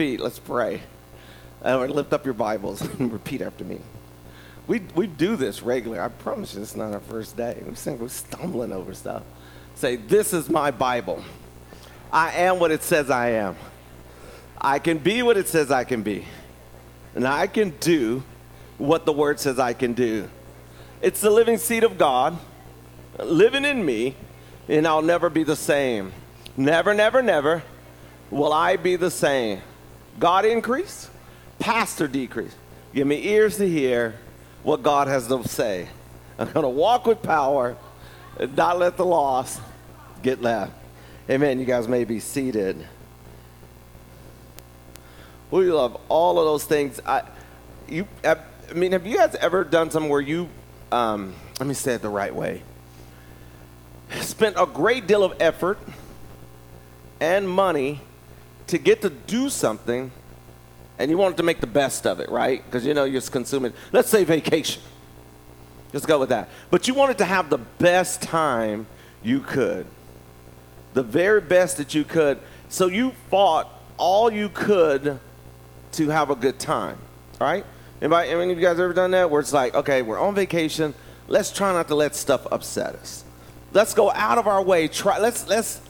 feet. Let's pray. Uh, and lift up your Bibles and repeat after me. We, we do this regularly. I promise you, it's not our first day. We think we're stumbling over stuff. Say, This is my Bible. I am what it says I am. I can be what it says I can be. And I can do what the Word says I can do. It's the living seed of God living in me, and I'll never be the same. Never, never, never will I be the same. God increase, pastor decrease. Give me ears to hear what God has to say. I'm going to walk with power and not let the loss get left. Amen. You guys may be seated. We love all of those things. I, you, I mean, have you guys ever done something where you, um, let me say it the right way, spent a great deal of effort and money to get to do something and you wanted to make the best of it, right? Because you know you're consuming, let's say vacation. Let's go with that. But you wanted to have the best time you could, the very best that you could. So you fought all you could to have a good time, right? Anybody, any of you guys ever done that? Where it's like, okay, we're on vacation. Let's try not to let stuff upset us. Let's go out of our way. Try. Let's let's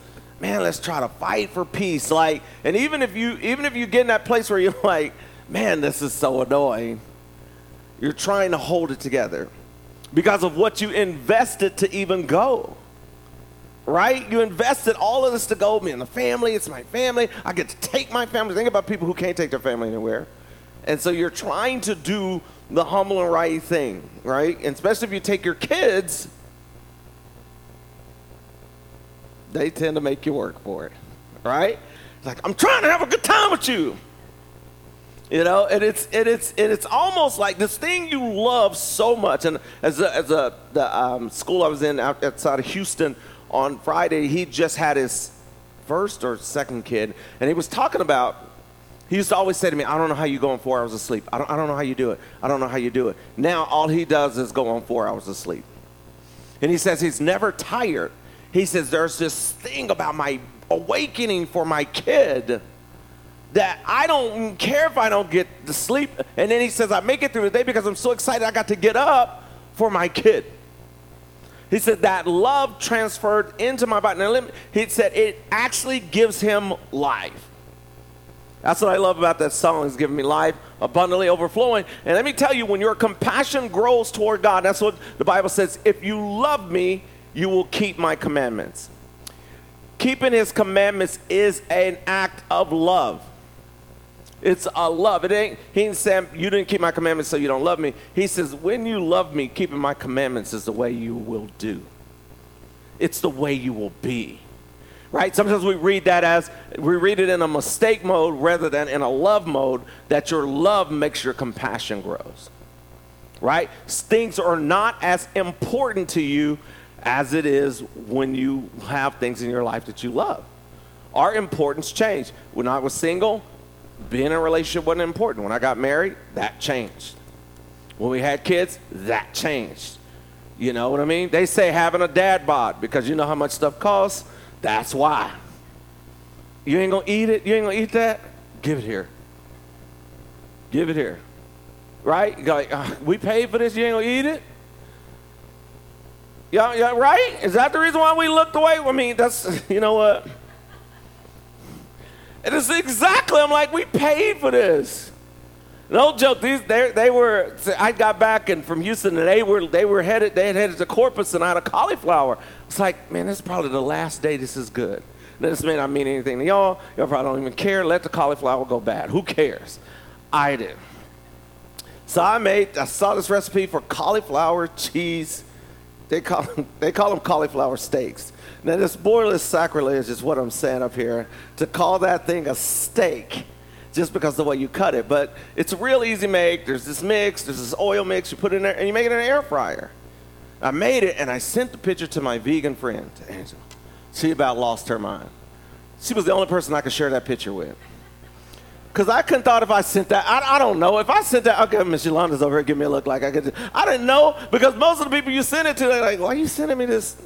man, let's try to fight for peace. Like, and even if you even if you get in that place where you're like, man, this is so annoying, you're trying to hold it together because of what you invested to even go. Right? You invested all of this to go. Me and the family, it's my family. I get to take my family. Think about people who can't take their family anywhere. And so you're trying to do the humble and right thing, right? And especially if you take your kids they tend to make you work for it, right? It's like, I'm trying to have a good time with you. You know, and it's and it's and it's almost like this thing you love so much. And as a, as a the um, school I was in out, outside of Houston on Friday, he just had his first or second kid, and he was talking about. He used to always say to me, "I don't know how you go on four hours of sleep. I don't, I don't know how you do it. I don't know how you do it." Now all he does is go on four hours of sleep, and he says he's never tired he says, There's this thing about my awakening for my kid that I don't care if I don't get to sleep. And then he says, I make it through the day because I'm so excited I got to get up for my kid. He said that love transferred into my body. Now, me, he said it actually gives him life. That's what I love about that song. It's giving me life, abundantly overflowing. And let me tell you, when your compassion grows toward God, that's what the Bible says. If you love me, you will keep my commandments. Keeping his commandments is an act of love. It's a love. It ain't, he ain't saying, you didn't keep my commandments, so you don't love me. He says, when you love me, keeping my commandments is the way you will do. It's the way you will be. Right? Sometimes we read that as, we read it in a mistake mode rather than in a love mode, that your love makes your compassion grows. Right? Things are not as important to you as it is when you have things in your life that you love. Our importance changed. When I was single, being in a relationship wasn't important. When I got married, that changed. When we had kids, that changed. You know what I mean? They say having a dad bod because you know how much stuff costs. That's why. You ain't gonna eat it. You ain't gonna eat that. Give it here. Give it here. Right? Like, uh, we paid for this. You ain't gonna eat it. Yeah, yeah, right? Is that the reason why we looked away? I mean, that's, you know what? It is exactly, I'm like, we paid for this. No joke, these, they, they were, I got back and from Houston and they were, they were headed, they had headed to Corpus and I had a cauliflower. It's like, man, this is probably the last day this is good. This may not mean anything to y'all. Y'all probably don't even care. Let the cauliflower go bad. Who cares? I did. So I made, I saw this recipe for cauliflower cheese they call them, they call them cauliflower steaks. Now, this borderless sacrilege is what I'm saying up here to call that thing a steak just because the way you cut it. But it's a real easy make. There's this mix, there's this oil mix, you put it in there, and you make it in an air fryer. I made it, and I sent the picture to my vegan friend, Angela. She about lost her mind. She was the only person I could share that picture with. Cause I couldn't thought if I sent that. I, I don't know if I sent that. Okay, Miss Yolanda's over here. Give me a look like I could. I didn't know because most of the people you send it to, they're like, "Why are you sending me this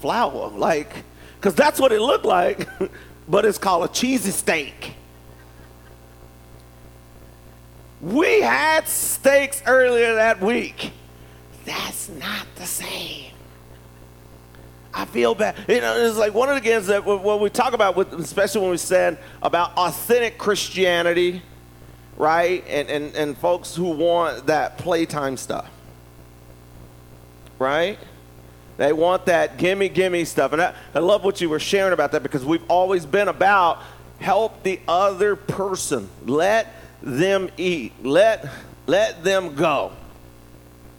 flower Like, cause that's what it looked like, but it's called a cheesy steak. We had steaks earlier that week. That's not the same. I feel bad. You know, it's like one of the games that when we talk about, with, especially when we said about authentic Christianity, right? And, and, and folks who want that playtime stuff, right? They want that gimme, gimme stuff. And I, I love what you were sharing about that because we've always been about help the other person. Let them eat. Let, let them go.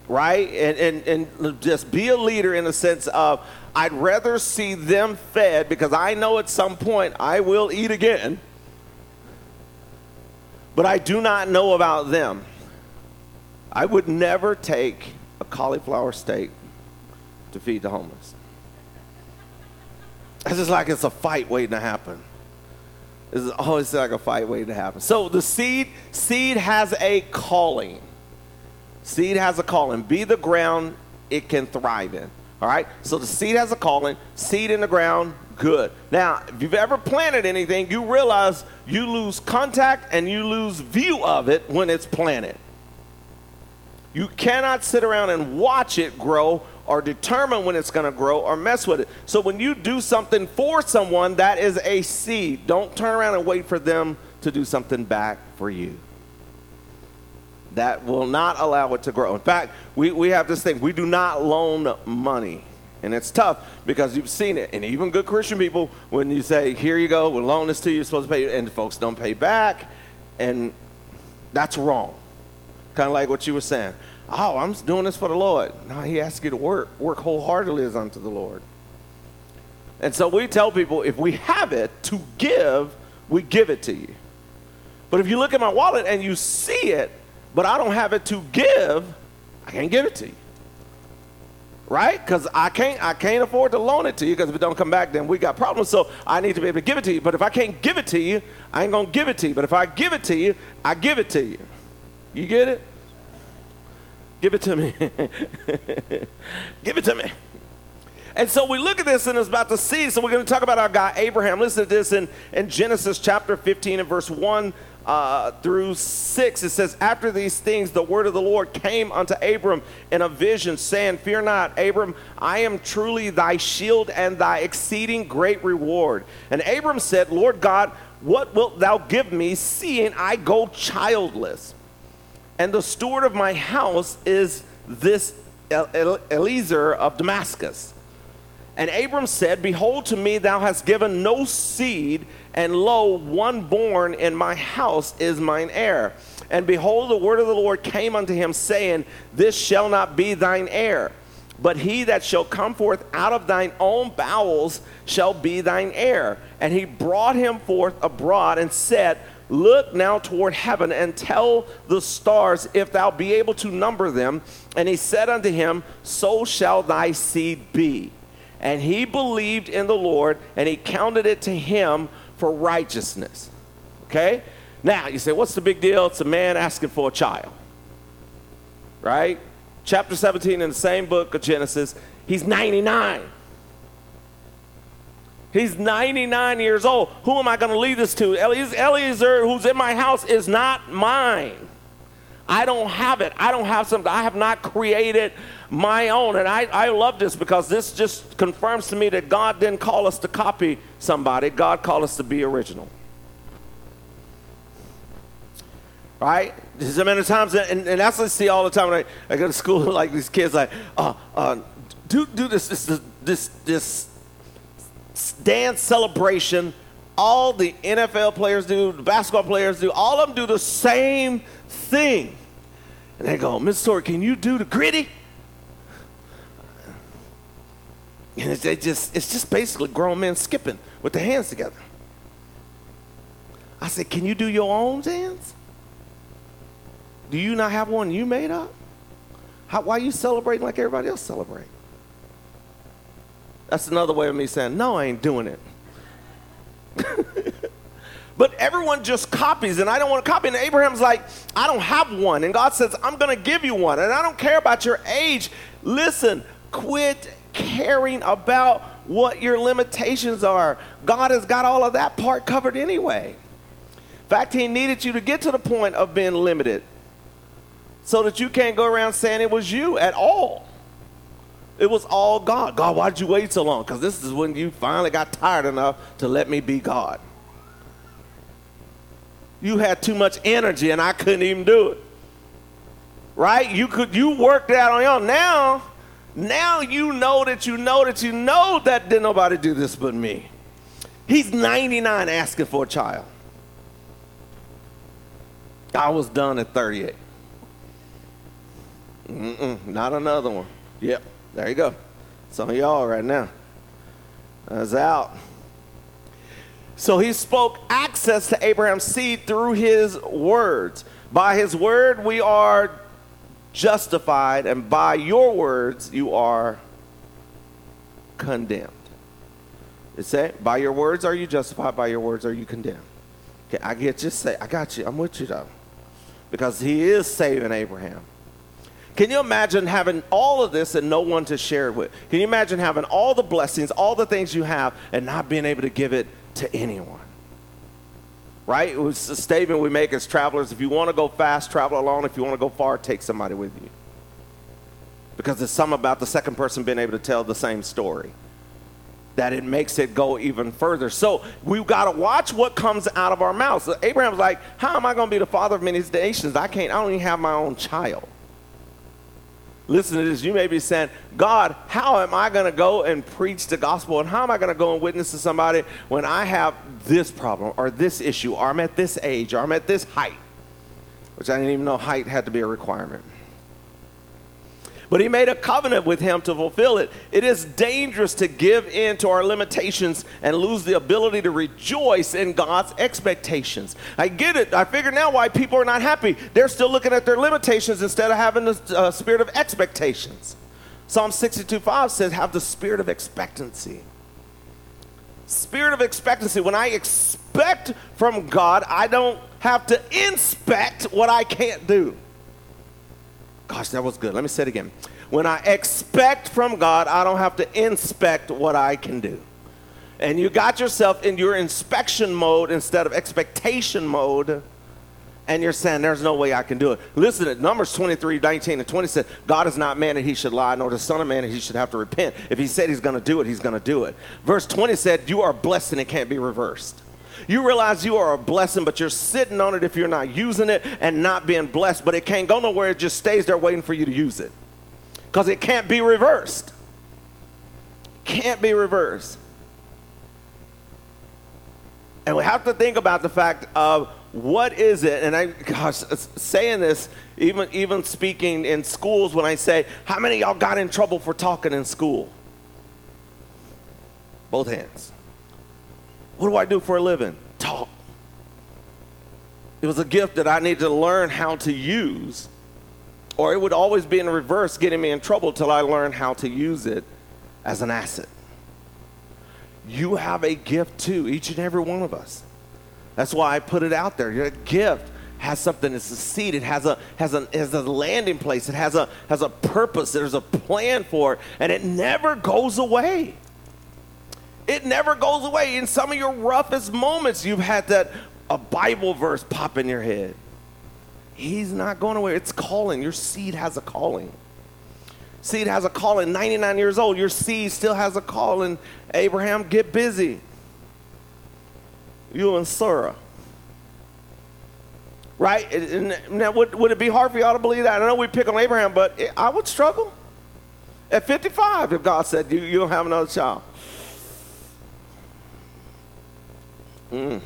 Right? And, and, and just be a leader in the sense of I'd rather see them fed because I know at some point I will eat again, but I do not know about them. I would never take a cauliflower steak to feed the homeless. It's just like it's a fight waiting to happen. It's always like a fight waiting to happen. So the seed, seed has a calling. Seed has a calling. Be the ground it can thrive in. All right? So the seed has a calling, seed in the ground, good. Now, if you've ever planted anything, you realize you lose contact and you lose view of it when it's planted. You cannot sit around and watch it grow or determine when it's going to grow or mess with it. So when you do something for someone, that is a seed. Don't turn around and wait for them to do something back for you that will not allow it to grow. In fact, we, we have this thing we do not loan money. And it's tough because you've seen it. And even good Christian people, when you say, here you go, we'll loan this to you, you're supposed to pay, and folks don't pay back. And that's wrong. Kind of like what you were saying. Oh, I'm doing this for the Lord. No, he asks you to work. Work wholeheartedly as unto the Lord. And so we tell people if we have it to give, we give it to you. But if you look at my wallet and you see it, but I don't have it to give, I can't give it to you. Right? Because I can't I can't afford to loan it to you because if it don't come back, then we got problems. So I need to be able to give it to you. But if I can't give it to you, I ain't gonna give it to you. But if I give it to you, I give it to you. You get it? Give it to me. give it to me. And so we look at this and it's about the seed. So we're going to talk about our guy Abraham. Listen to this in, in Genesis chapter 15 and verse 1 uh, through 6, it says, After these things, the word of the Lord came unto Abram in a vision, saying, Fear not, Abram, I am truly thy shield and thy exceeding great reward. And Abram said, Lord God, what wilt thou give me, seeing I go childless? And the steward of my house is this Eliezer of Damascus. And Abram said, Behold, to me thou hast given no seed and lo, one born in my house is mine heir. And behold, the word of the Lord came unto him, saying, This shall not be thine heir, but he that shall come forth out of thine own bowels shall be thine heir. And he brought him forth abroad and said, Look now toward heaven and tell the stars if thou be able to number them. And he said unto him, So shall thy seed be. And he believed in the Lord, and he counted it to him for righteousness. Okay? Now, you say, what's the big deal? It's a man asking for a child. Right? Chapter 17 in the same book of Genesis, he's 99. He's 99 years old. Who am I going to leave this to? Eliezer, who's in my house, is not mine. I don't have it. I don't have something. I have not created my own. And I, I love this because this just confirms to me that God didn't call us to copy somebody, God called us to be original. Right? There's a many times, and, and that's what I see all the time when I, I go to school, like these kids, like, uh, uh, do, do this, this, this, this dance celebration. All the NFL players do, the basketball players do, all of them do the same thing. And they go, Miss Story, can you do the Griddy? And it's, just, it's just basically grown men skipping with their hands together. I said, Can you do your own dance? Do you not have one you made up? How, why are you celebrating like everybody else celebrate? That's another way of me saying, No, I ain't doing it. but everyone just copies, and I don't want to copy. And Abraham's like, I don't have one. And God says, I'm going to give you one. And I don't care about your age. Listen, quit caring about what your limitations are. God has got all of that part covered anyway. In fact, He needed you to get to the point of being limited so that you can't go around saying it was you at all. It was all God. God, why'd you wait so long? Because this is when you finally got tired enough to let me be God. You had too much energy and I couldn't even do it. Right? You could you worked out on your own. Now, now you know that you know that you know that didn't nobody do this but me. He's 99 asking for a child. I was done at 38. Mm-mm, not another one. Yep, there you go. Some of y'all right now. That's out. So he spoke access to Abraham's seed through his words. By his word, we are justified, and by your words, you are condemned. It say, by your words are you justified, by your words are you condemned. Okay, I get just say, I got you, I'm with you though. Because he is saving Abraham. Can you imagine having all of this and no one to share it with? Can you imagine having all the blessings, all the things you have, and not being able to give it to anyone? Right? It was a statement we make as travelers. If you want to go fast, travel alone. If you want to go far, take somebody with you. Because there's something about the second person being able to tell the same story that it makes it go even further. So we've got to watch what comes out of our mouths. Abraham's like, How am I going to be the father of many nations? I can't, I don't even have my own child. Listen to this. You may be saying, God, how am I going to go and preach the gospel? And how am I going to go and witness to somebody when I have this problem or this issue or I'm at this age or I'm at this height? Which I didn't even know height had to be a requirement but he made a covenant with him to fulfill it. It is dangerous to give in to our limitations and lose the ability to rejoice in God's expectations. I get it. I figure now why people are not happy. They're still looking at their limitations instead of having the uh, spirit of expectations. Psalm 62 5 says, Have the spirit of expectancy. Spirit of expectancy. When I expect from God, I don't have to inspect what I can't do. Gosh, that was good. Let me say it again. When I expect from God, I don't have to inspect what I can do. And you got yourself in your inspection mode instead of expectation mode, and you're saying, There's no way I can do it. Listen to Numbers 23 19 and 20 said, God is not man that he should lie, nor the Son of Man that he should have to repent. If he said he's going to do it, he's going to do it. Verse 20 said, You are blessed and it can't be reversed. You realize you are a blessing, but you're sitting on it if you're not using it and not being blessed. But it can't go nowhere. It just stays there waiting for you to use it because it can't be reversed. Can't be reversed. And we have to think about the fact of what is it? And I, gosh, saying this, even even speaking in schools, when I say, how many y'all got in trouble for talking in school? Both hands. What do I do for a living? Talk. It was a gift that I needed to learn how to use, or it would always be in reverse, getting me in trouble till I learned how to use it as an asset. You have a gift too, each and every one of us. That's why I put it out there. Your gift has something. It's a seed. It has a has a has a landing place. It has a has a purpose. There's a plan for it, and it never goes away. It never goes away. In some of your roughest moments, you've had that a Bible verse pop in your head. He's not going away. It's calling. Your seed has a calling. Seed has a calling. 99 years old, your seed still has a calling. Abraham, get busy. You and Sarah. Right? Now, would, would it be hard for y'all to believe that? I know we pick on Abraham, but I would struggle. At 55, if God said you, you don't have another child. Mm.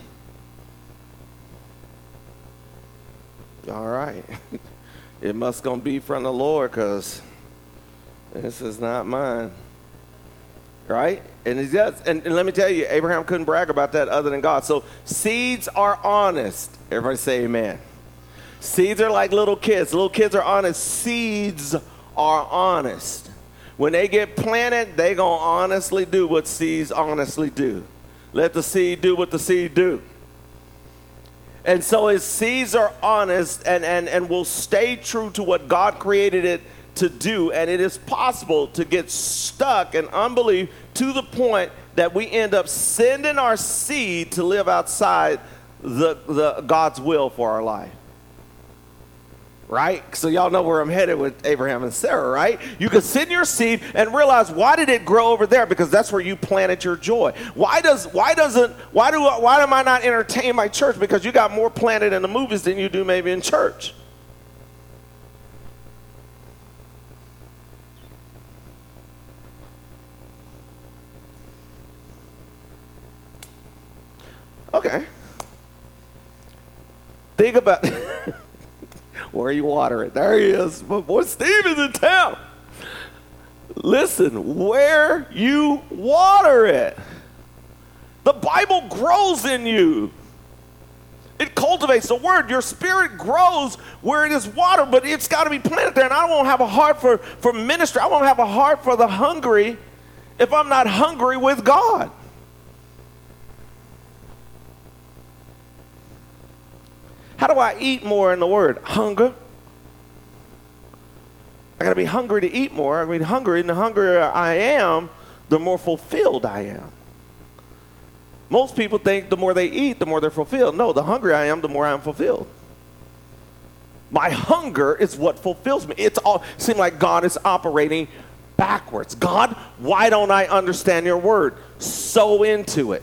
All right. it must gonna be from the Lord because this is not mine. Right? And he does. And, and let me tell you, Abraham couldn't brag about that other than God. So seeds are honest. Everybody say amen. Seeds are like little kids. Little kids are honest. Seeds are honest. When they get planted, they gonna honestly do what seeds honestly do. Let the seed do what the seed do. And so his seeds are honest and, and, and will stay true to what God created it to do. And it is possible to get stuck in unbelief to the point that we end up sending our seed to live outside the, the God's will for our life. Right? So y'all know where I'm headed with Abraham and Sarah, right? You can send your seed and realize why did it grow over there? Because that's where you planted your joy. Why does why doesn't why do why am I not entertained by church? Because you got more planted in the movies than you do maybe in church. Okay. Think about where you water it. There he is. My boy Steve is in town. Listen, where you water it. The Bible grows in you. It cultivates the word. Your spirit grows where it is water, but it's got to be planted there. And I won't have a heart for, for ministry. I won't have a heart for the hungry if I'm not hungry with God. How do I eat more in the word? Hunger. I got to be hungry to eat more. I mean, hungry, and the hungrier I am, the more fulfilled I am. Most people think the more they eat, the more they're fulfilled. No, the hungrier I am, the more I'm fulfilled. My hunger is what fulfills me. It's all seems like God is operating backwards. God, why don't I understand your word? So into it.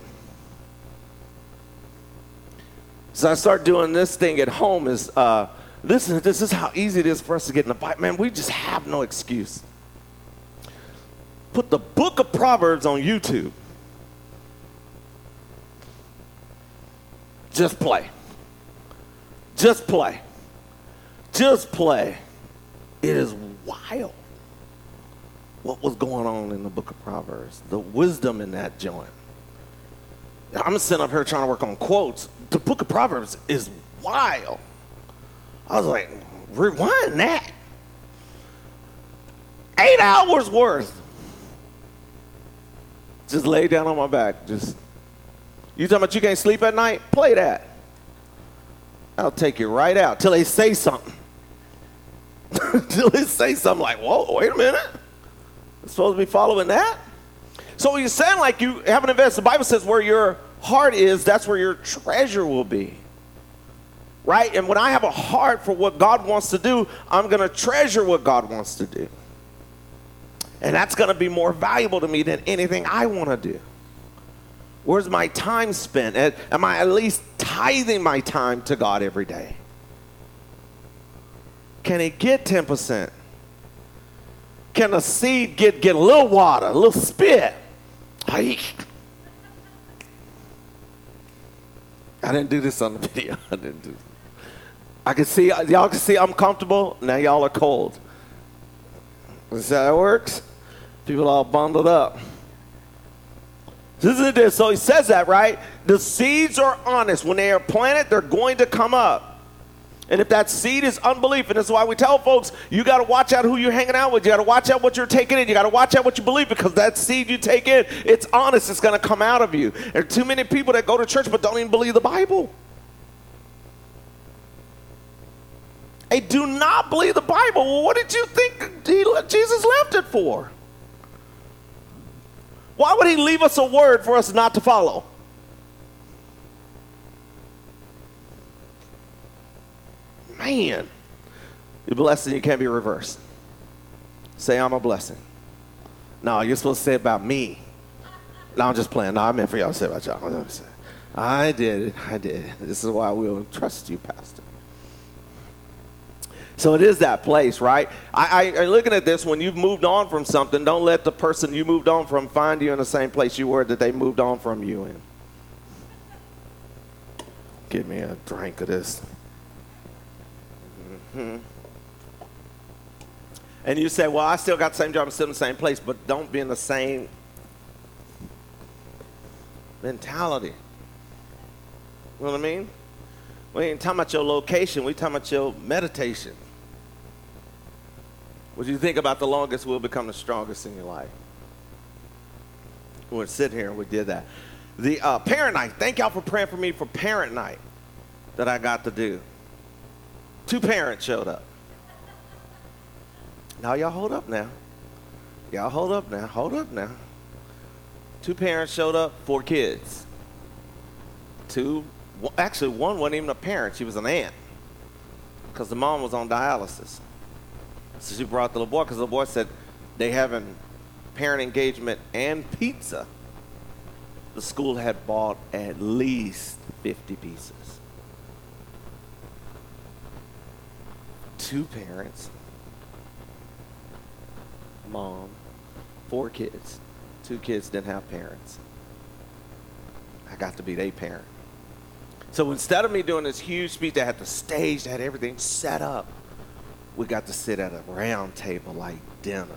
So I start doing this thing at home is, uh, listen, this is how easy it is for us to get in the Bible. Man, we just have no excuse. Put the book of Proverbs on YouTube. Just play. Just play. Just play. It is wild what was going on in the book of Proverbs, the wisdom in that joint. I'm sitting up here trying to work on quotes the book of Proverbs is wild. I was like, rewind that. Eight hours worth. Just lay down on my back. Just you talking about you can't sleep at night? Play that. I'll take you right out till they say something. till they say something like, whoa, wait a minute. I'm supposed to be following that? So you sound like you haven't invested. The Bible says where you're heart is, that's where your treasure will be. Right? And when I have a heart for what God wants to do, I'm going to treasure what God wants to do. And that's going to be more valuable to me than anything I want to do. Where's my time spent? Am I at least tithing my time to God every day? Can it get 10%? Can a seed get, get a little water, a little spit? I didn't do this on the video. I didn't do. I can see y'all can see I'm comfortable. Now y'all are cold. Is that how it works? People all bundled up. Isn't it? So he says that right. The seeds are honest. When they are planted, they're going to come up. And if that seed is unbelief, and that's why we tell folks, you got to watch out who you're hanging out with. You got to watch out what you're taking in. You got to watch out what you believe because that seed you take in, it's honest. It's going to come out of you. There are too many people that go to church but don't even believe the Bible. They do not believe the Bible. Well, what did you think Jesus left it for? Why would he leave us a word for us not to follow? Man, you're blessed and you can't be reversed. Say, I'm a blessing. No, you're supposed to say about me. No, I'm just playing. No, I meant for y'all to say about y'all. I did. I did. This is why we'll trust you, Pastor. So it is that place, right? I, I, looking at this, when you've moved on from something, don't let the person you moved on from find you in the same place you were that they moved on from you in. Give me a drink of this. Hmm. And you say, well, I still got the same job, I'm still in the same place, but don't be in the same mentality. You know what I mean? We ain't talking about your location, we talking about your meditation. What you think about the longest will become the strongest in your life. We would sit here and we did that. The uh, parent night, thank y'all for praying for me for parent night that I got to do. Two parents showed up. Now y'all hold up now. Y'all hold up now. Hold up now. Two parents showed up, four kids. Two, actually, one wasn't even a parent, she was an aunt. because the mom was on dialysis. So she brought the little boy because the boy said they having parent engagement and pizza. The school had bought at least 50 pieces. Two parents, mom, four kids. Two kids didn't have parents. I got to be their parent. So instead of me doing this huge speech that had the stage, that had everything set up, we got to sit at a round table like dinner.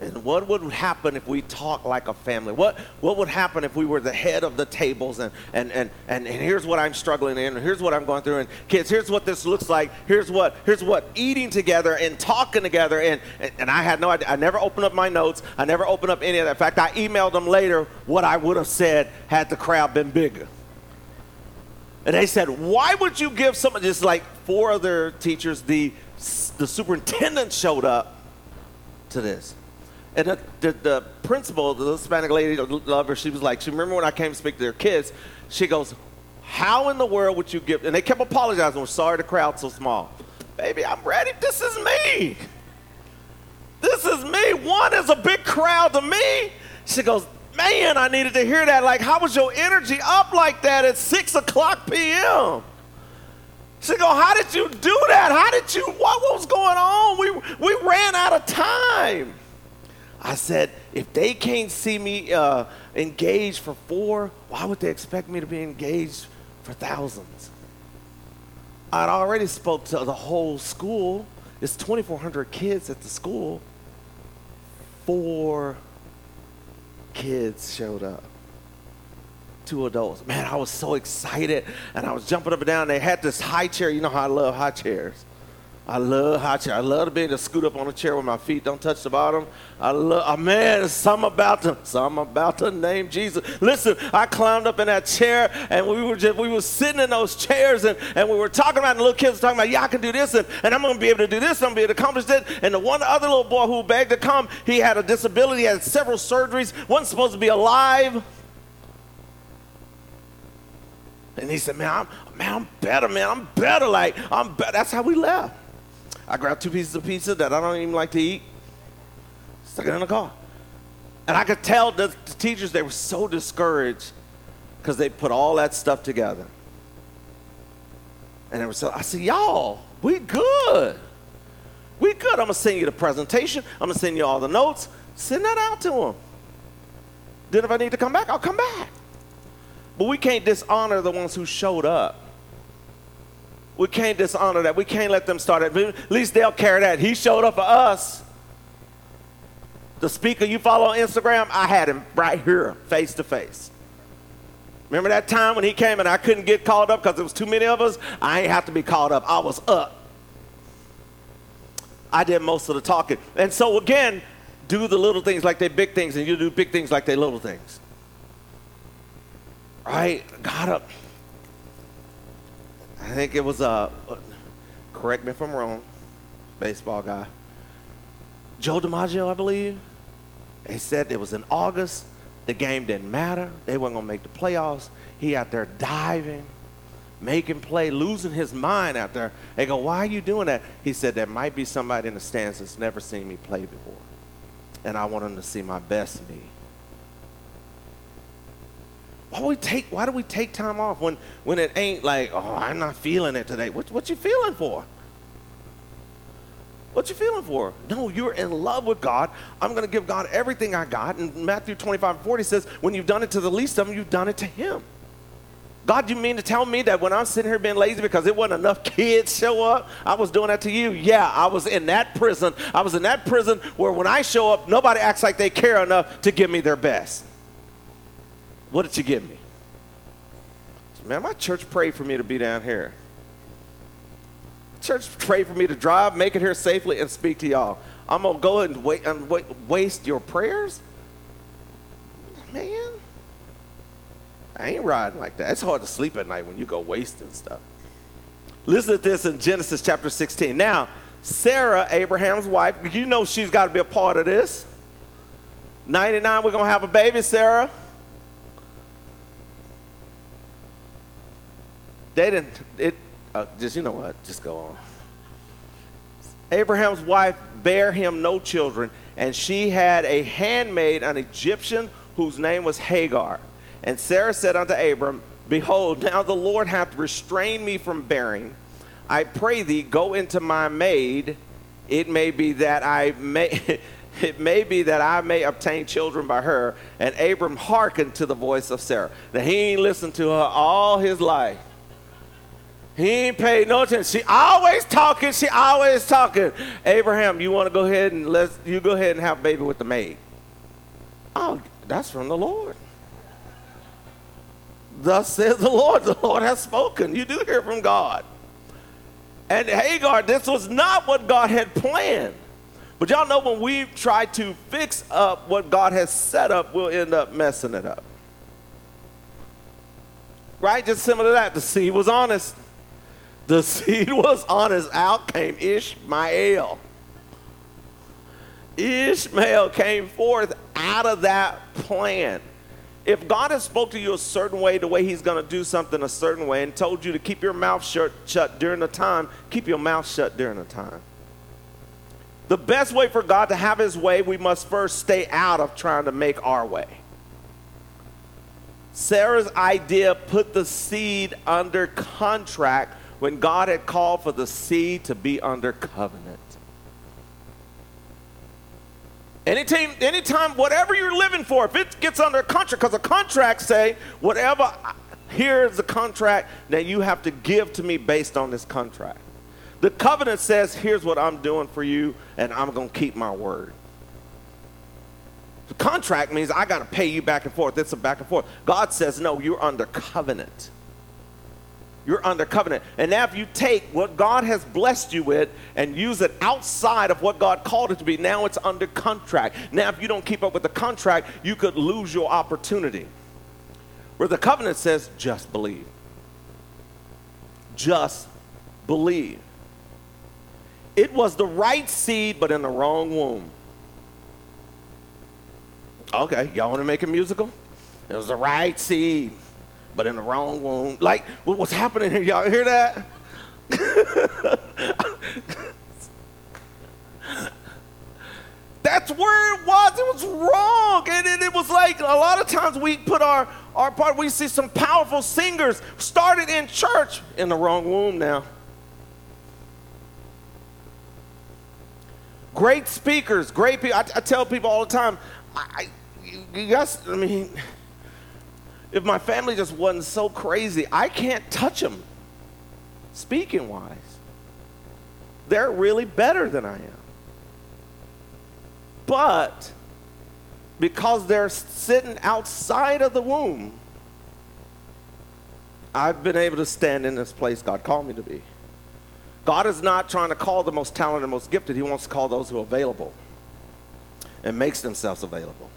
And what would happen if we talked like a family? What, what would happen if we were the head of the tables and, and, and, and, and here's what I'm struggling in, and here's what I'm going through, and kids, here's what this looks like, here's what, here's what eating together and talking together, and, and, and I had no idea. I never opened up my notes. I never opened up any of that. In fact, I emailed them later what I would have said had the crowd been bigger. And they said, why would you give someone, just like four other teachers, the, the superintendent showed up to this. And the, the, the principal, the Hispanic lady, lover, she was like, she remember when I came to speak to their kids, she goes, how in the world would you give, and they kept apologizing, we're sorry the crowd's so small. Baby, I'm ready, this is me. This is me. One is a big crowd to me. She goes, man, I needed to hear that. Like, how was your energy up like that at 6 o'clock p.m.? She go, how did you do that? How did you, what, what was going on? We, we ran out of time. I said, if they can't see me uh, engaged for four, why would they expect me to be engaged for thousands? I'd already spoke to the whole school. It's 2,400 kids at the school. Four kids showed up. Two adults. Man, I was so excited, and I was jumping up and down. They had this high chair. You know how I love high chairs. I love high chair. I love to be able to scoot up on a chair where my feet don't touch the bottom. I love, oh man, some about to, some about to name Jesus. Listen, I climbed up in that chair and we were just, we were sitting in those chairs and, and we were talking about, the little kids were talking about, yeah, I can do this and, and I'm going to be able to do this. I'm going to be able to accomplish this. And the one other little boy who begged to come, he had a disability, had several surgeries, wasn't supposed to be alive. And he said, man, I'm, man, I'm better, man. I'm better. Like, I'm better. That's how we left. I grabbed two pieces of pizza that I don't even like to eat, stuck it in the car. And I could tell the, the teachers, they were so discouraged because they put all that stuff together. And they were so, I said, y'all, we good. We good. I'm going to send you the presentation. I'm going to send you all the notes. Send that out to them. Then if I need to come back, I'll come back. But we can't dishonor the ones who showed up. We can't dishonor that. We can't let them start it. At least they'll carry that. He showed up for us. The speaker you follow on Instagram, I had him right here, face to face. Remember that time when he came and I couldn't get called up because there was too many of us? I ain't have to be called up. I was up. I did most of the talking. And so again, do the little things like they big things, and you do big things like they little things. Right? Got up. I think it was, uh, correct me if I'm wrong, baseball guy. Joe DiMaggio, I believe. He said it was in August. The game didn't matter. They weren't to make the playoffs. He out there diving, making play, losing his mind out there. They go, why are you doing that? He said, there might be somebody in the stands that's never seen me play before. And I want them to see my best me. Why, we take, why do we take time off when, when it ain't like, oh, I'm not feeling it today? What, what you feeling for? What you feeling for? No, you're in love with God. I'm going to give God everything I got. And Matthew 25 40 says, when you've done it to the least of them, you've done it to him. God, you mean to tell me that when I'm sitting here being lazy because it wasn't enough kids show up, I was doing that to you? Yeah, I was in that prison. I was in that prison where when I show up, nobody acts like they care enough to give me their best. What did you give me? Man, my church prayed for me to be down here. Church prayed for me to drive, make it here safely, and speak to y'all. I'm gonna go and wait and wait, waste your prayers, man. I ain't riding like that. It's hard to sleep at night when you go wasting stuff. Listen to this in Genesis chapter 16. Now, Sarah, Abraham's wife, you know she's got to be a part of this. 99, we're gonna have a baby, Sarah. They didn't, it, uh, just you know what? Just go on. Abraham's wife bare him no children, and she had a handmaid, an Egyptian, whose name was Hagar. And Sarah said unto Abram, Behold, now the Lord hath restrained me from bearing. I pray thee, go into my maid. It may be that I may. it may be that I may obtain children by her. And Abram hearkened to the voice of Sarah. Now he ain't listened to her all his life. He ain't paid no attention. She always talking. She always talking. Abraham, you want to go ahead and let you go ahead and have baby with the maid. Oh, that's from the Lord. Thus says the Lord. The Lord has spoken. You do hear from God. And Hagar, this was not what God had planned. But y'all know when we try to fix up what God has set up, we'll end up messing it up. Right? Just similar to that. The seed was honest. The seed was on his Out came Ishmael. Ishmael came forth out of that plan. If God has spoke to you a certain way, the way He's going to do something a certain way, and told you to keep your mouth shut, shut during the time, keep your mouth shut during the time. The best way for God to have his way, we must first stay out of trying to make our way. Sarah's idea put the seed under contract when God had called for the sea to be under covenant. Anytime, anytime, whatever you're living for, if it gets under a contract, because a contract say, whatever, here's the contract that you have to give to me based on this contract. The covenant says, here's what I'm doing for you, and I'm going to keep my word. The contract means I got to pay you back and forth. It's a back and forth. God says, no, you're under covenant. You're under covenant. And now, if you take what God has blessed you with and use it outside of what God called it to be, now it's under contract. Now, if you don't keep up with the contract, you could lose your opportunity. Where the covenant says, just believe. Just believe. It was the right seed, but in the wrong womb. Okay, y'all want to make a musical? It was the right seed, but in the wrong womb. Like, what's happening here? Y'all hear that? That's where it was. It was wrong. And it, it, was like a lot of times we put our, our part, we see some powerful singers started in church in the wrong womb now. Great speakers, great people. I, I tell people all the time, I, you, you guys, I mean, if my family just wasn't so crazy, I can't touch them speaking wise. They're really better than I am. But because they're sitting outside of the womb, I've been able to stand in this place God called me to be. God is not trying to call the most talented most gifted. He wants to call those who are available and makes themselves available.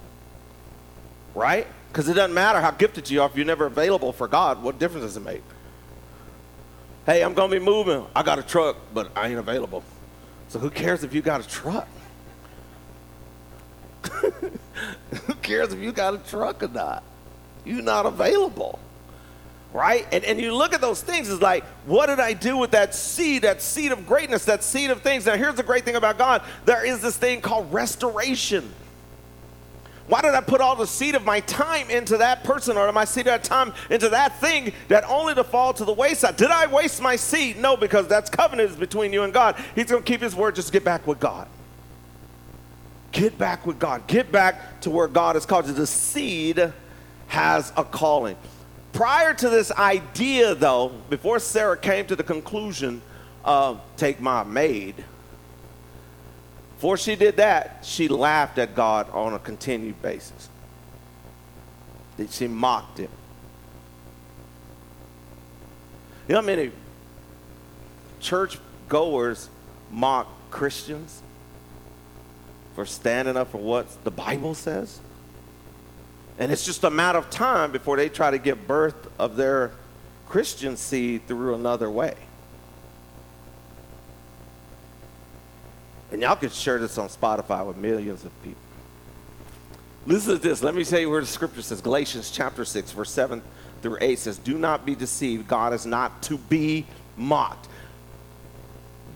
Right? Because it doesn't matter how gifted you are if you're never available for God. What difference does it make? Hey, I'm going to be moving. I got a truck, but I ain't available. So who cares if you got a truck? who cares if you got a truck or not? You're not available right? And, and you look at those things, it's like, what did I do with that seed, that seed of greatness, that seed of things? Now, here's the great thing about God there is this thing called restoration. Why did I put all the seed of my time into that person or my seed of time into that thing that only to fall to the wayside? Did I waste my seed? No, because that's covenant between you and God. He's going to keep his word. Just get back with God. Get back with God. Get back to where God has called you. The seed has a calling. Prior to this idea, though, before Sarah came to the conclusion of take my maid, before she did that, she laughed at God on a continued basis. She mocked him. You know how many church goers mock Christians for standing up for what the Bible says? And it's just a matter of time before they try to give birth of their Christian seed through another way. And y'all can share this on Spotify with millions of people. Listen to this. Let me tell you where the scripture says Galatians chapter 6, verse 7 through 8 says, Do not be deceived. God is not to be mocked.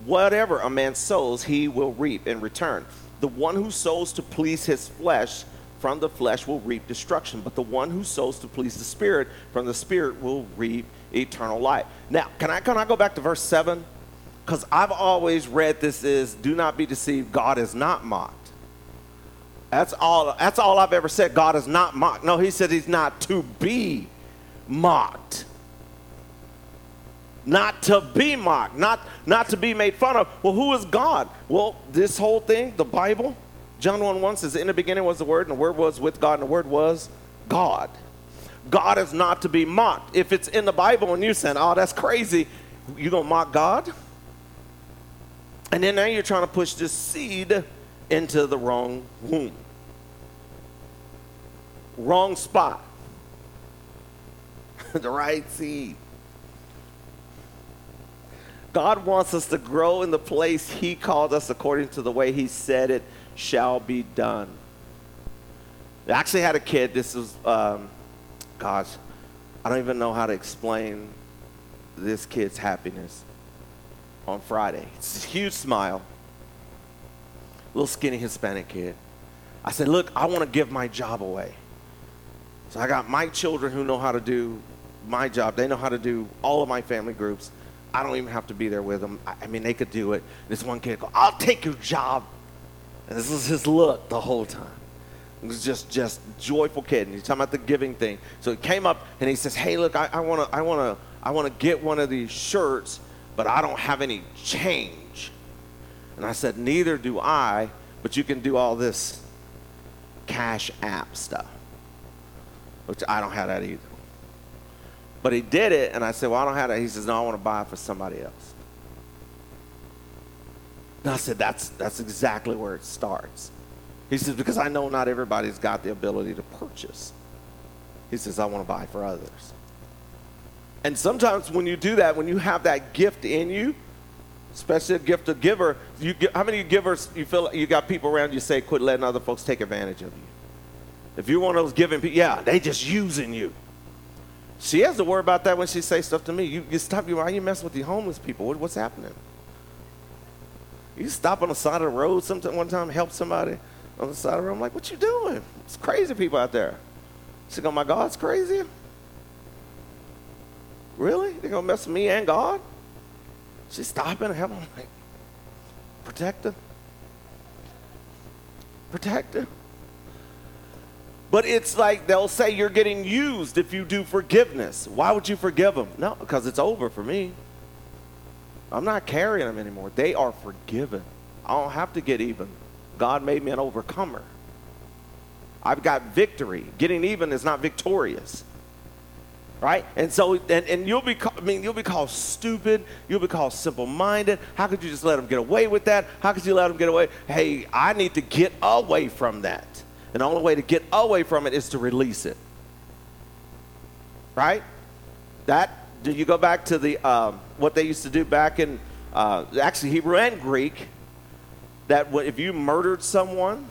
Whatever a man sows, he will reap in return. The one who sows to please his flesh from the flesh will reap destruction, but the one who sows to please the Spirit from the Spirit will reap eternal life. Now, can I, can I go back to verse 7? Because I've always read this is do not be deceived, God is not mocked. That's all, that's all I've ever said. God is not mocked. No, he said he's not to be mocked. Not to be mocked, not, not to be made fun of. Well, who is God? Well, this whole thing, the Bible, John 1 1 says, In the beginning was the Word, and the Word was with God, and the Word was God. God is not to be mocked. If it's in the Bible and you're saying, oh, that's crazy, you to mock God? And then now you're trying to push this seed into the wrong womb, wrong spot, the right seed. God wants us to grow in the place He called us according to the way He said it shall be done. I actually had a kid. This was, um, gosh, I don't even know how to explain this kid's happiness on Friday. It's a huge smile, little skinny Hispanic kid. I said, Look, I want to give my job away. So I got my children who know how to do my job, they know how to do all of my family groups. I don't even have to be there with them. I, I mean, they could do it. This one kid go, I'll take your job. And this is his look the whole time. It was just just joyful kid. And he's talking about the giving thing. So he came up and he says, Hey, look, I want to I want to I want to get one of these shirts, but I don't have any change. And I said, Neither do I, but you can do all this cash app stuff. Which I don't have that either. But he did it, and I said, Well, I don't have that. He says, No, I want to buy it for somebody else. And I said, That's that's exactly where it starts. He says, Because I know not everybody's got the ability to purchase. He says, I want to buy for others. And sometimes when you do that, when you have that gift in you, especially a gift of giver, you how many givers you feel you got people around you say, quit letting other folks take advantage of you? If you're one of those giving people, yeah, they just using you. She has to worry about that when she says stuff to me. You, you stop, you, why you messing with the homeless people? What, what's happening? You stop on the side of the road sometime, one time, help somebody on the side of the road. I'm like, what you doing? It's crazy people out there. She go, my God, it's crazy? Really? They're going to mess with me and God? She's stopping and helping. I'm like, protect her. Protect her. But it's like they'll say you're getting used if you do forgiveness. Why would you forgive them? No, because it's over for me. I'm not carrying them anymore. They are forgiven. I don't have to get even. God made me an overcomer. I've got victory. Getting even is not victorious. Right? And so and, and you'll be I mean you'll be called stupid, you'll be called simple-minded. How could you just let them get away with that? How could you let them get away? Hey, I need to get away from that. And the only way to get away from it is to release it. Right? That, do you go back to the um, what they used to do back in uh, actually Hebrew and Greek? That if you murdered someone,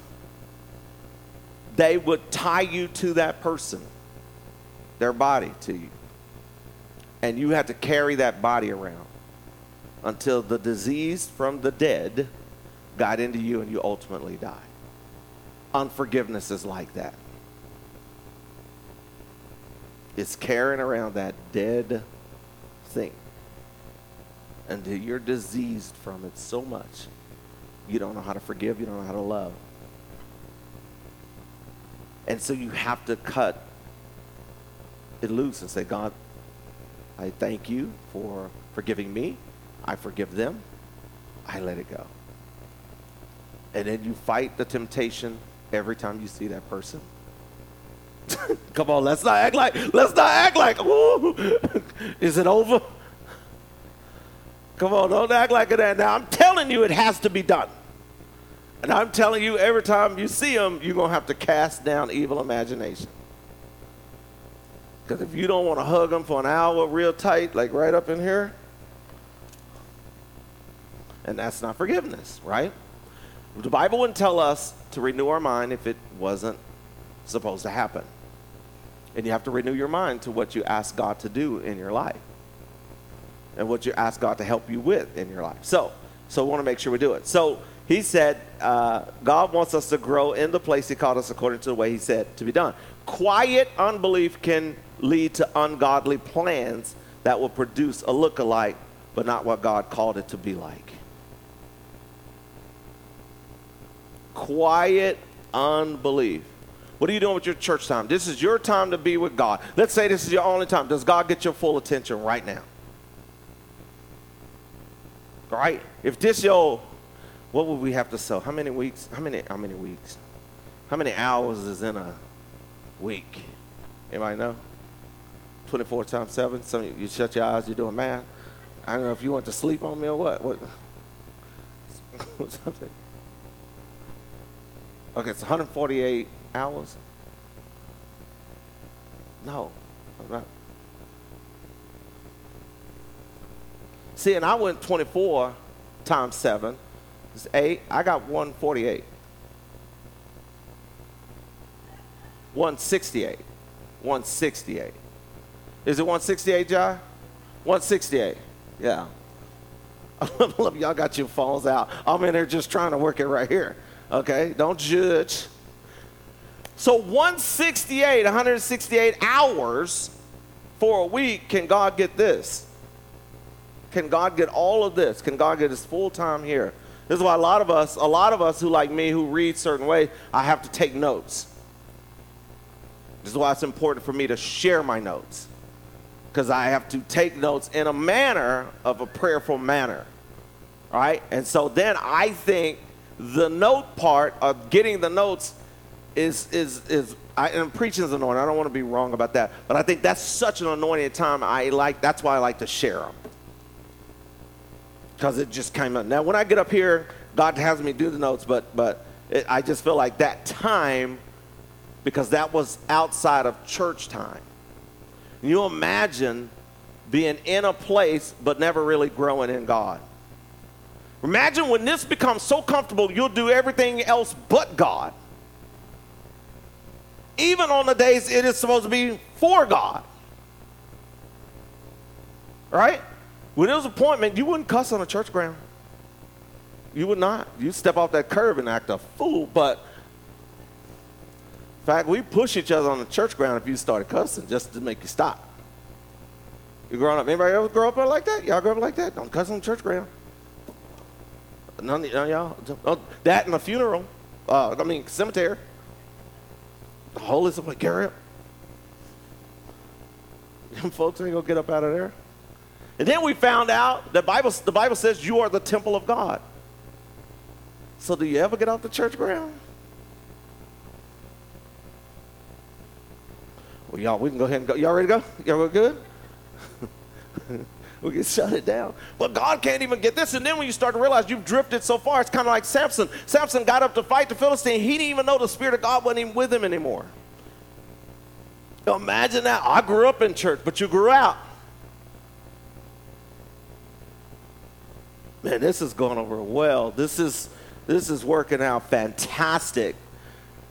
they would tie you to that person, their body to you. And you have to carry that body around until the disease from the dead got into you and you ultimately died. Unforgiveness is like that. It's carrying around that dead thing until you're diseased from it so much you don't know how to forgive, you don't know how to love. And so you have to cut it loose and say, God, I thank you for forgiving me. I forgive them. I let it go. And then you fight the temptation every time you see that person. Come on, let's not act like, let's not act like, is it over? Come on, don't act like that. Now, I'm telling you, it has to be done. And I'm telling you, every time you see them, you're going to have to cast down evil imagination. Because if you don't want to hug them for an hour real tight, like right up in here, and that's not forgiveness, right? The Bible wouldn't tell us to renew our mind if it wasn't supposed to happen. And you have to renew your mind to what you ask God to do in your life. and what you ask God to help you with in your life. So, so we want to make sure we do it. So he said, uh, God wants us to grow in the place He called us according to the way He said to be done. Quiet unbelief can lead to ungodly plans that will produce a look-alike, but not what God called it to be like. Quiet unbelief. What are you doing with your church time? This is your time to be with God. Let's say this is your only time. Does God get your full attention right now? Right? If this your what would we have to sell? How many weeks? How many how many weeks? How many hours is in a week? Anybody know? 24 times 7. Some you, you shut your eyes, you're doing math. I don't know if you want to sleep on me or what. What? Something. Okay, it's 148 hours. No, I'm not. See, and I went 24 times 7 is 8. I got 148. 168. 168. Is it 168, John? 168. Yeah. Love y'all got your phones out. I'm in there just trying to work it right here. Okay? Don't judge. So 168, 168 hours for a week, can God get this? Can God get all of this? Can God get his full time here? This is why a lot of us, a lot of us who like me, who read certain way, I have to take notes. This is why it's important for me to share my notes. Because I have to take notes in a manner of a prayerful manner. Right? And so then I think the note part of getting the notes is is is I, and preaching is anointing. I don't want to be wrong about that, but I think that's such an anointed time. I like that's why I like to share them because it just came up. Now, when I get up here, God has me do the notes, but but it, I just feel like that time, because that was outside of church time. You imagine being in a place but never really growing in God. Imagine when this becomes so comfortable, you'll do everything else but God. Even on the days it is supposed to be for God. Right? When it was appointment, you wouldn't cuss on a church ground. You would not. You'd step off that curb and act a fool. But fact, we push each other on the church ground if you started cussing just to make you stop. You growing up? Anybody ever grow up like that? Y'all grow up like that? Don't cuss on the church ground. None, of y'all. Oh, that in a funeral. Uh, I mean, cemetery. The holy somebody, Garrett. Them folks ain't gonna get up out of there. And then we found out the Bible, the Bible says you are the temple of God. So do you ever get off the church ground? Well, y'all, we can go ahead and go. Y'all ready to go? Y'all good? we can shut it down. But God can't even get this. And then when you start to realize you've drifted so far, it's kind of like Samson. Samson got up to fight the Philistine. He didn't even know the Spirit of God wasn't even with him anymore. Imagine that. I grew up in church, but you grew out. man, this is going over well. This is this is working out fantastic.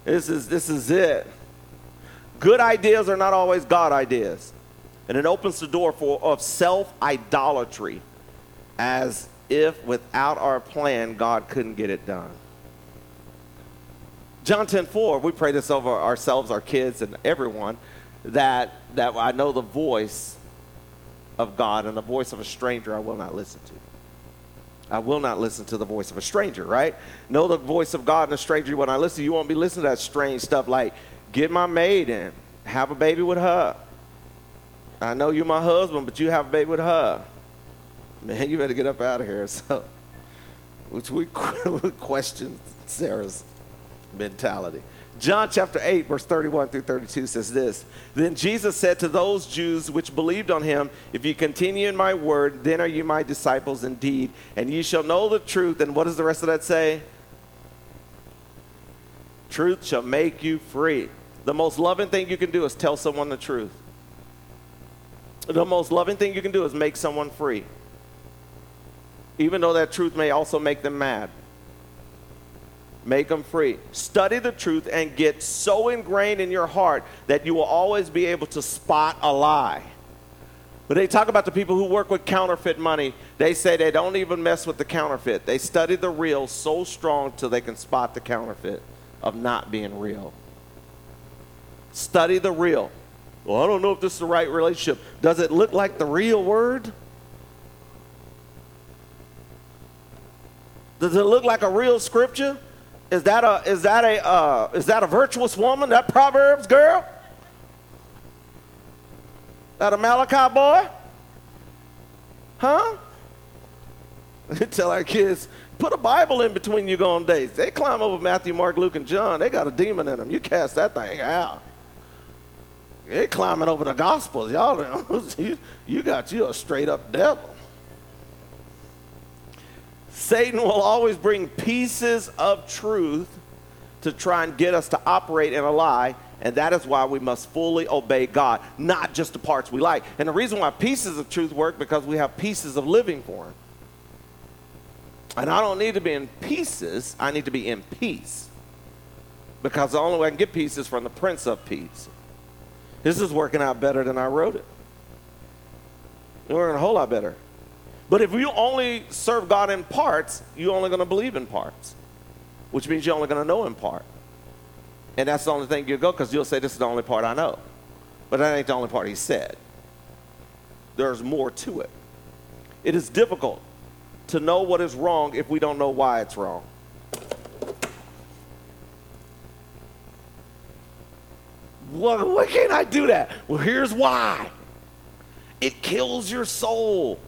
This is this is it. Good ideas are not always God ideas. And it opens the door for of self-idolatry as if without our plan God couldn't get it done. John 10 4, we pray this over ourselves, our kids, and everyone, that, that I know the voice of God and the voice of a stranger I will not listen to. I will not listen to the voice of a stranger, right? Know the voice of God and a stranger when I listen. You won't be listening to that strange stuff like, get my maid and have a baby with her. I know you're my husband, but you have a baby with her. Man, you better get up out of here. So, which we question Sarah's mentality. John chapter 8, verse 31 through 32 says this Then Jesus said to those Jews which believed on him, If you continue in my word, then are you my disciples indeed, and ye shall know the truth. And what does the rest of that say? Truth shall make you free. The most loving thing you can do is tell someone the truth. The most loving thing you can do is make someone free. Even though that truth may also make them mad make them free. Study the truth and get so ingrained in your heart that you will always be able to spot a lie. But they talk about the people who work with counterfeit money. They say they don't even mess with the counterfeit. They study the real so strong till they can spot the counterfeit of not being real. Study the real. Well, I don't know if this is the right relationship. Does it look like the real word? Does it look like a real scripture? Is that a is that a uh, is that a virtuous woman? That Proverbs girl? That a Malachi boy? Huh? tell our kids, put a Bible in between you going days. They climb over Matthew, Mark, Luke, and John. They got a demon in them. You cast that thing out. They climbing over the Gospels. Y'all, you, you got you a straight up devil. Satan will always bring pieces of truth to try and get us to operate in a lie, and that is why we must fully obey God, not just the parts we like. And the reason why pieces of truth work because we have pieces of living for Him. And I don't need to be in pieces, I need to be in peace. Because the only way I can get peace is from the Prince of Peace. This is working out better than I wrote it. It's working a whole lot better. But if you only serve God in parts, you're only going to believe in parts, which means you're only going to know in part. And that's the only thing you'll go because you'll say, This is the only part I know. But that ain't the only part he said. There's more to it. It is difficult to know what is wrong if we don't know why it's wrong. Well, why can't I do that? Well, here's why it kills your soul.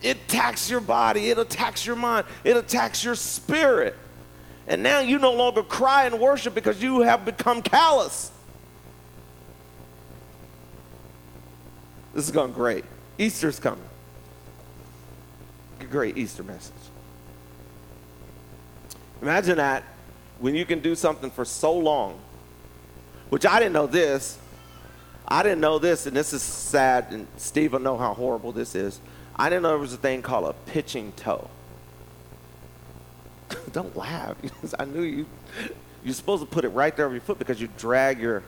It attacks your body, it attacks your mind, it attacks your spirit. And now you no longer cry and worship because you have become callous. This is going great. Easter's coming. Great Easter message. Imagine that when you can do something for so long, which I didn't know this. I didn't know this, and this is sad, and Steve will know how horrible this is. I didn't know there was a thing called a pitching toe. Don't laugh. I knew you. You're supposed to put it right there over your foot because you drag your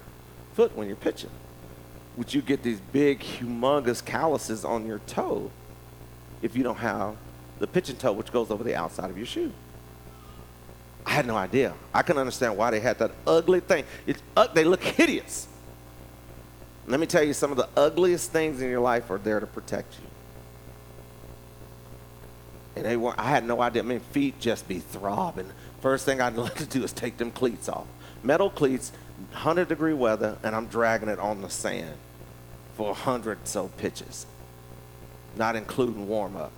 foot when you're pitching. Which you get these big, humongous calluses on your toe if you don't have the pitching toe, which goes over the outside of your shoe. I had no idea. I can understand why they had that ugly thing. Uh, they look hideous. Let me tell you, some of the ugliest things in your life are there to protect you. And they were, I had no idea. I mean, feet just be throbbing. First thing I'd like to do is take them cleats off. Metal cleats, 100 degree weather, and I'm dragging it on the sand for 100 so pitches, not including warm up.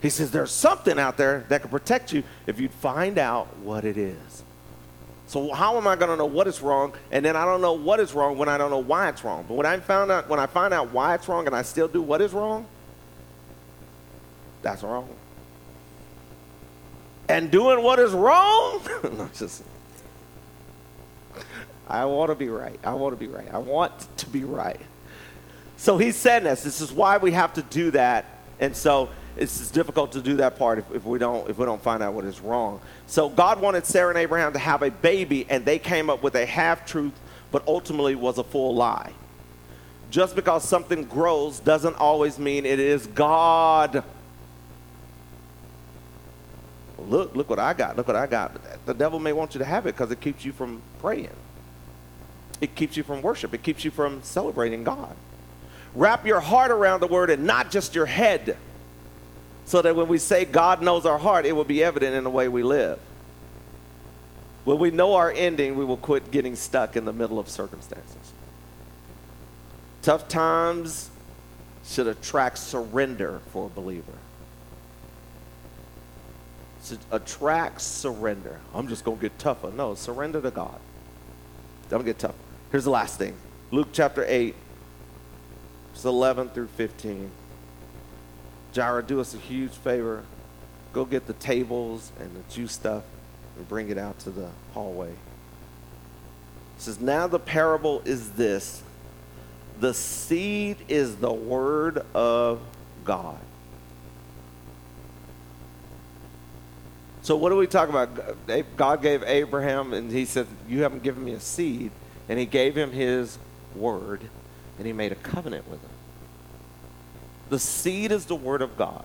He says, There's something out there that can protect you if you'd find out what it is. So how am I going to know what is wrong? And then I don't know what is wrong when I don't know why it's wrong. But when I found out, when I find out why it's wrong and I still do what is wrong, that's wrong. And doing what is wrong, no, just I want to be right. I want to be right. I want to be right. So he's saying this. This is why we have to do that. And so it's difficult to do that part if, if, we don't if we don't find out what is wrong. So God wanted Sarah and Abraham to have a baby, and they came up with a half truth, but ultimately was a full lie. Just because something grows doesn't always mean it is God look, look what I got, look what I got. The devil may want you to have it because it keeps you from praying. It keeps you from worship. It keeps you from celebrating God. Wrap your heart around the word and not just your head. So that when we say God knows our heart, it will be evident in the way we live. When we know our ending, we will quit getting stuck in the middle of circumstances. Tough times should attract surrender for a believer Should attract surrender. I'm just going to get tougher. No, surrender to God. Don't get tougher. Here's the last thing Luke chapter 8, verse 11 through 15. Jira, do us a huge favor. Go get the tables and the juice stuff and bring it out to the hallway. It says, Now the parable is this the seed is the word of God. So what do we talk about? God gave Abraham, and he said, "You haven't given me a seed," and he gave him his word. and he made a covenant with them. The seed is the word of God.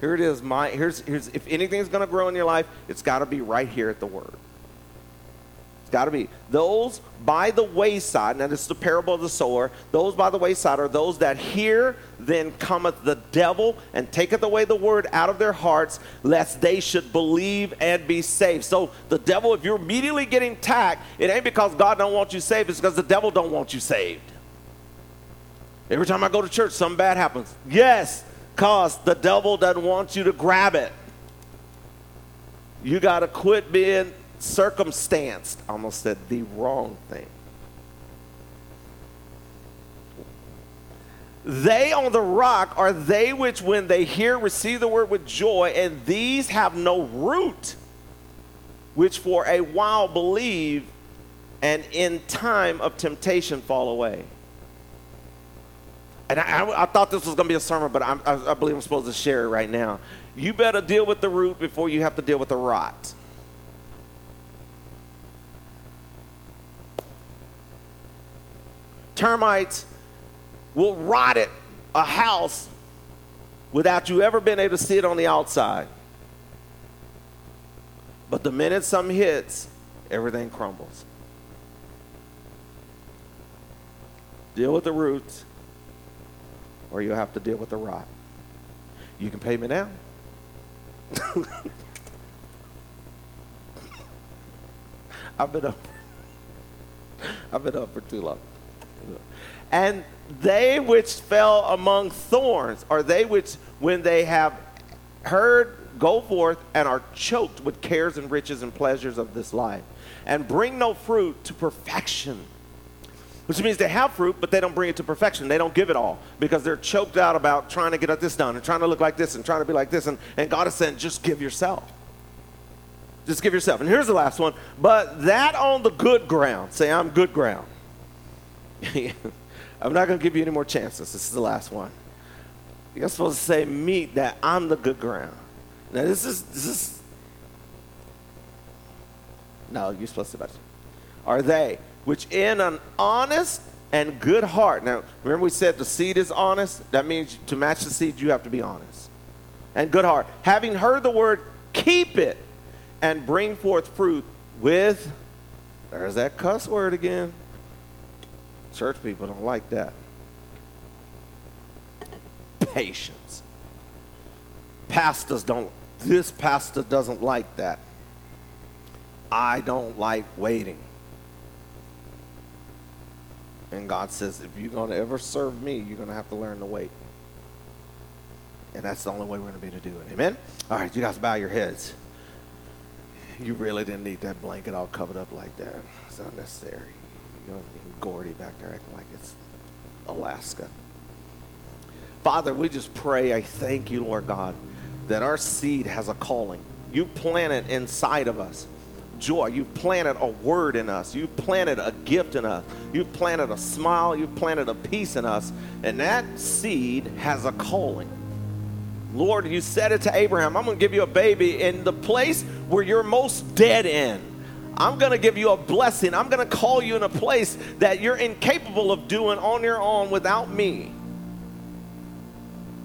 Here it is. My here's here's if anything's going to grow in your life, it's got to be right here at the word. It's got to be those by the wayside. Now is the parable of the sower. Those by the wayside are those that hear, then cometh the devil and taketh away the word out of their hearts, lest they should believe and be saved. So the devil, if you're immediately getting tacked, it ain't because God don't want you saved. It's because the devil don't want you saved. Every time I go to church, something bad happens. Yes, because the devil doesn't want you to grab it. You got to quit being circumstanced. Almost said the wrong thing. They on the rock are they which, when they hear, receive the word with joy, and these have no root, which for a while believe, and in time of temptation fall away. And I, I, I thought this was going to be a sermon, but I, I believe I'm supposed to share it right now. You better deal with the root before you have to deal with the rot. Termites will rot it a house without you ever being able to see it on the outside. But the minute something hits, everything crumbles. Deal with the roots or you'll have to deal with the rot. You can pay me now. I've been up. I've been up for too long. And they which fell among thorns are they which, when they have heard, go forth and are choked with cares and riches and pleasures of this life, and bring no fruit to perfection which means they have fruit, but they don't bring it to perfection. They don't give it all because they're choked out about trying to get this done and trying to look like this and trying to be like this. And, and God is saying, just give yourself. Just give yourself. And here's the last one. But that on the good ground, say, I'm good ground. I'm not going to give you any more chances. This is the last one. You're supposed to say, meet that I'm the good ground. Now, this is, this is, no, you're supposed to, are they? Which in an honest and good heart. Now, remember we said the seed is honest? That means to match the seed, you have to be honest. And good heart. Having heard the word, keep it and bring forth fruit with, there's that cuss word again. Church people don't like that. Patience. Pastors don't, this pastor doesn't like that. I don't like waiting. And God says, if you're going to ever serve me, you're going to have to learn to wait. And that's the only way we're going to be to do it. Amen? All right, you guys bow your heads. You really didn't need that blanket all covered up like that. It's unnecessary. You know, Gordy back there acting like it's Alaska. Father, we just pray. I thank you, Lord God, that our seed has a calling. You plant it inside of us joy. You've planted a word in us. You've planted a gift in us. You've planted a smile. You've planted a peace in us. And that seed has a calling. Lord, you said it to Abraham, I'm going to give you a baby in the place where you're most dead in. I'm going to give you a blessing. I'm going to call you in a place that you're incapable of doing on your own without me.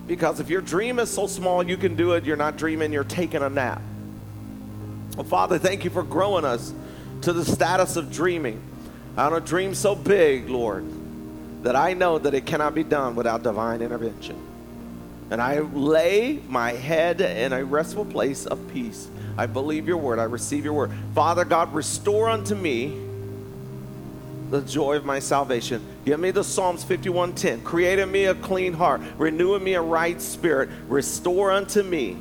Because if your dream is so small you can do it, you're not dreaming, you're taking a nap. Well, Father, thank you for growing us to the status of dreaming. I don't dream so big, Lord, that I know that it cannot be done without divine intervention. And I lay my head in a restful place of peace. I believe your word. I receive your word. Father God, restore unto me the joy of my salvation. Give me the Psalms 51:10. Create in me a clean heart, renew in me a right spirit. Restore unto me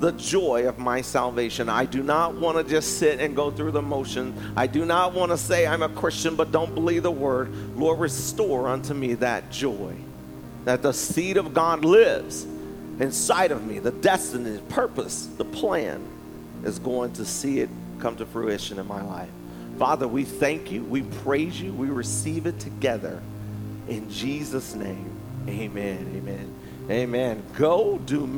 the joy of my salvation. I do not want to just sit and go through the motion. I do not want to say I'm a Christian but don't believe the word. Lord, restore unto me that joy that the seed of God lives inside of me. The destiny, the purpose, the plan is going to see it come to fruition in my life. Father, we thank you, we praise you, we receive it together. In Jesus' name, amen, amen, amen. Go do